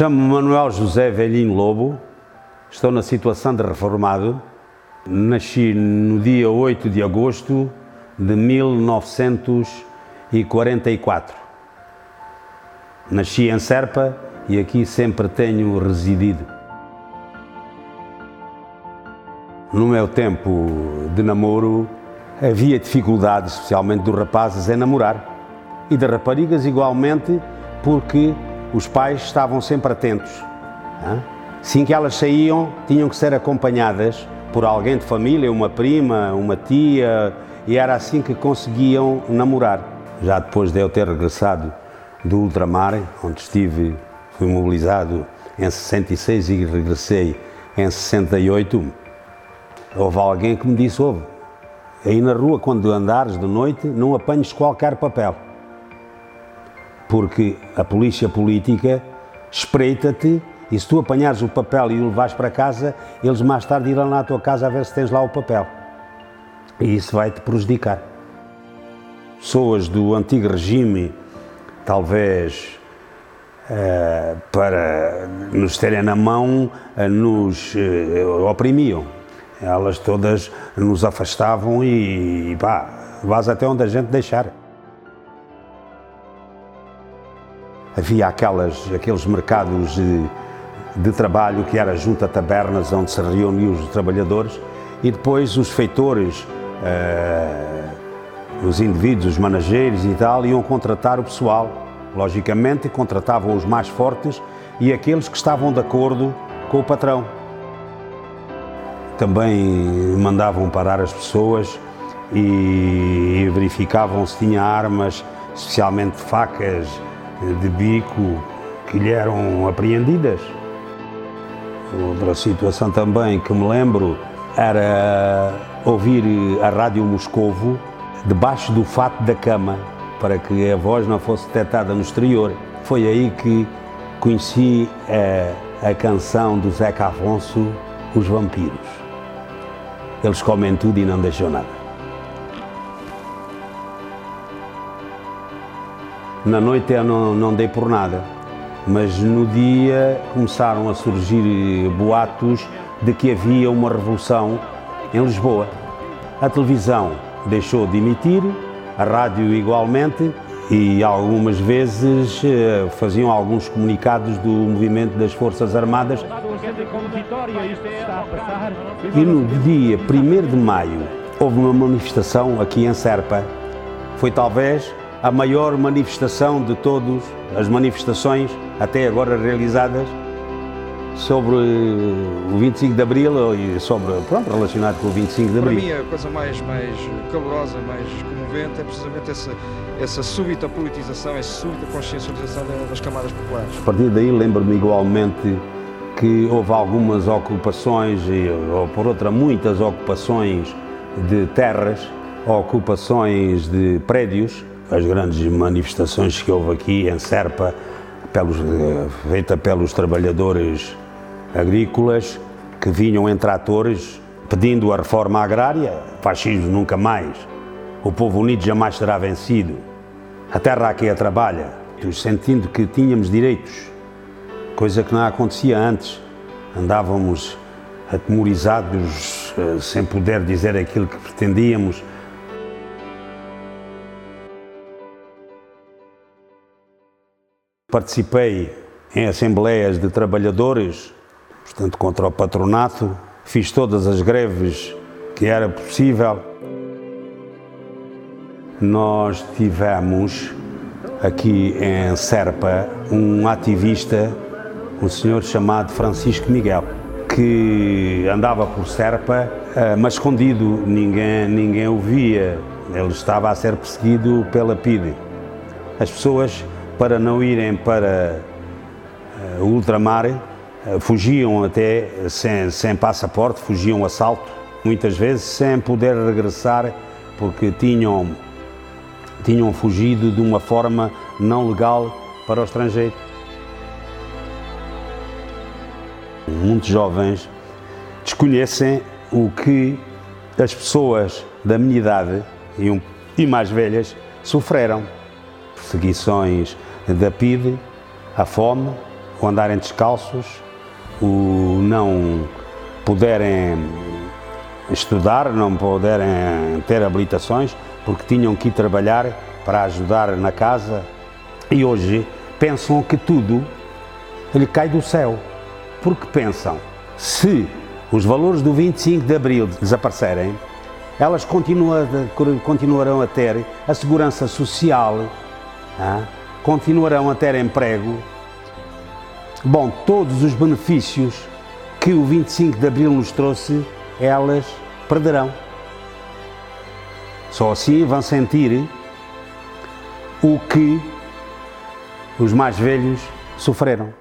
Chamo-me Manuel José Velhinho Lobo, estou na situação de reformado. Nasci no dia 8 de agosto de 1944. Nasci em Serpa e aqui sempre tenho residido. No meu tempo de namoro havia dificuldades, especialmente dos rapazes, em namorar e de raparigas igualmente, porque os pais estavam sempre atentos. Assim que elas saíam, tinham que ser acompanhadas por alguém de família, uma prima, uma tia, e era assim que conseguiam namorar. Já depois de eu ter regressado do ultramar, onde estive, fui mobilizado em 66 e regressei em 68, houve alguém que me disse: Ouve, aí na rua, quando andares de noite, não apanhes qualquer papel porque a polícia política espreita-te e se tu apanhares o papel e o levares para casa, eles mais tarde irão lá à tua casa a ver se tens lá o papel. E isso vai-te prejudicar. Pessoas do antigo regime, talvez uh, para nos terem na mão, uh, nos uh, oprimiam. Elas todas nos afastavam e, e pá, vás até onde a gente deixar. Havia aquelas, aqueles mercados de, de trabalho que era junto a tabernas onde se reuniam os trabalhadores e depois os feitores, uh, os indivíduos, os manageiros e tal, iam contratar o pessoal. Logicamente, contratavam os mais fortes e aqueles que estavam de acordo com o patrão. Também mandavam parar as pessoas e verificavam se tinha armas, especialmente facas, de bico que lhe eram apreendidas. Outra situação também que me lembro era ouvir a Rádio Moscovo debaixo do fato da cama para que a voz não fosse detectada no exterior. Foi aí que conheci a, a canção do Zeca Afonso, Os Vampiros. Eles comem tudo e não deixam nada. Na noite eu não, não dei por nada, mas no dia começaram a surgir boatos de que havia uma revolução em Lisboa. A televisão deixou de emitir, a rádio igualmente, e algumas vezes eh, faziam alguns comunicados do movimento das Forças Armadas. E no dia 1 de maio houve uma manifestação aqui em Serpa. Foi talvez a maior manifestação de todas as manifestações até agora realizadas sobre o 25 de Abril e sobre, pronto, relacionado com o 25 de Abril. Para mim a coisa mais, mais calorosa, mais comovente é precisamente essa, essa súbita politização, essa súbita consciencialização das camadas populares. A partir daí lembro-me igualmente que houve algumas ocupações, ou por outra muitas ocupações de terras, ocupações de prédios, as grandes manifestações que houve aqui em Serpa, pelos, feita pelos trabalhadores agrícolas que vinham em tratores pedindo a reforma agrária, fascismo nunca mais, o povo unido jamais será vencido, a terra aqui a trabalha, sentindo que tínhamos direitos, coisa que não acontecia antes, andávamos atemorizados, eh, sem poder dizer aquilo que pretendíamos, Participei em assembleias de trabalhadores, portanto, contra o patronato, fiz todas as greves que era possível. Nós tivemos aqui em Serpa um ativista, um senhor chamado Francisco Miguel, que andava por Serpa, eh, mas escondido, ninguém, ninguém o via. Ele estava a ser perseguido pela PIDE. As pessoas para não irem para o ultramar, uh, fugiam até sem, sem passaporte, fugiam assalto, muitas vezes sem poder regressar porque tinham, tinham fugido de uma forma não legal para o estrangeiro. Muitos jovens desconhecem o que as pessoas da minha idade e, um, e mais velhas sofreram. Perseguições da PIDE, a fome, o andarem descalços, o não puderem estudar, não puderem ter habilitações, porque tinham que ir trabalhar para ajudar na casa e hoje pensam que tudo lhe cai do céu. Porque pensam, se os valores do 25 de Abril desaparecerem, elas continuarão a ter a segurança social, continuarão a ter emprego. Bom, todos os benefícios que o 25 de Abril nos trouxe, elas perderão. Só assim vão sentir o que os mais velhos sofreram.